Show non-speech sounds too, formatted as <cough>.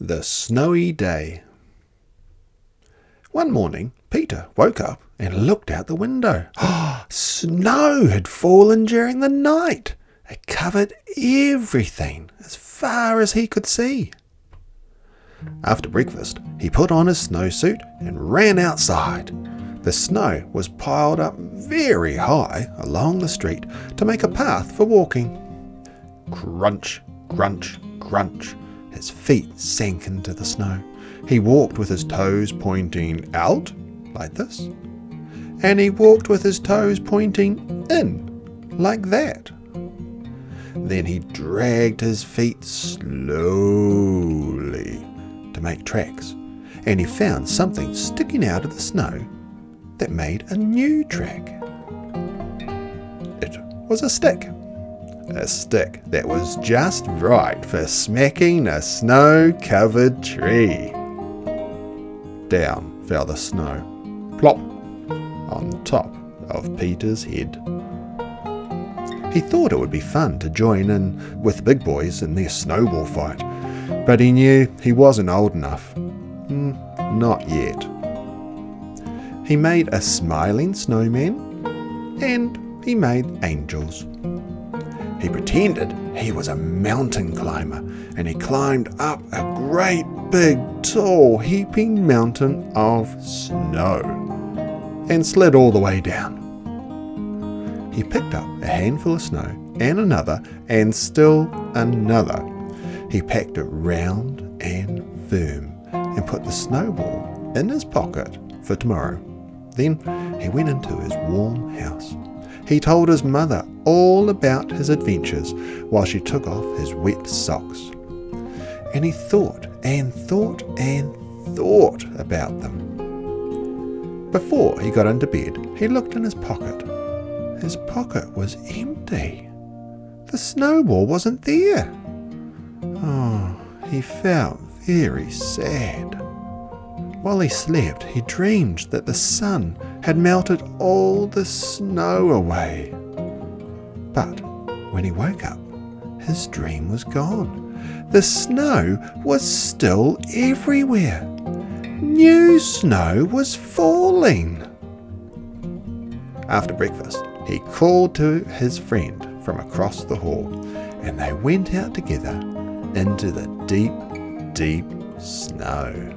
The Snowy Day. One morning, Peter woke up and looked out the window. <gasps> Snow had fallen during the night. It covered everything as far as he could see. After breakfast, he put on his snowsuit and ran outside. The snow was piled up very high along the street to make a path for walking. Crunch, crunch, crunch. His feet sank into the snow. He walked with his toes pointing out, like this. And he walked with his toes pointing in, like that. Then he dragged his feet slowly to make tracks, and he found something sticking out of the snow that made a new track. It was a stick a stick that was just right for smacking a snow covered tree. Down fell the snow, plop, on top of Peter's head. He thought it would be fun to join in with big boys in their snowball fight, but he knew he wasn't old enough. Mm, not yet. He made a smiling snowman and he made angels. He pretended he was a mountain climber and he climbed up a great big tall heaping mountain of snow and slid all the way down. He picked up a handful of snow and another and still another. He packed it round and firm and put the snowball in his pocket for tomorrow. Then he went into his warm house. He told his mother all about his adventures while she took off his wet socks. And he thought and thought and thought about them. Before he got into bed, he looked in his pocket. His pocket was empty. The snowball wasn't there. Oh, he felt very sad. While he slept, he dreamed that the sun had melted all the snow away. But when he woke up, his dream was gone. The snow was still everywhere. New snow was falling. After breakfast, he called to his friend from across the hall, and they went out together into the deep, deep snow.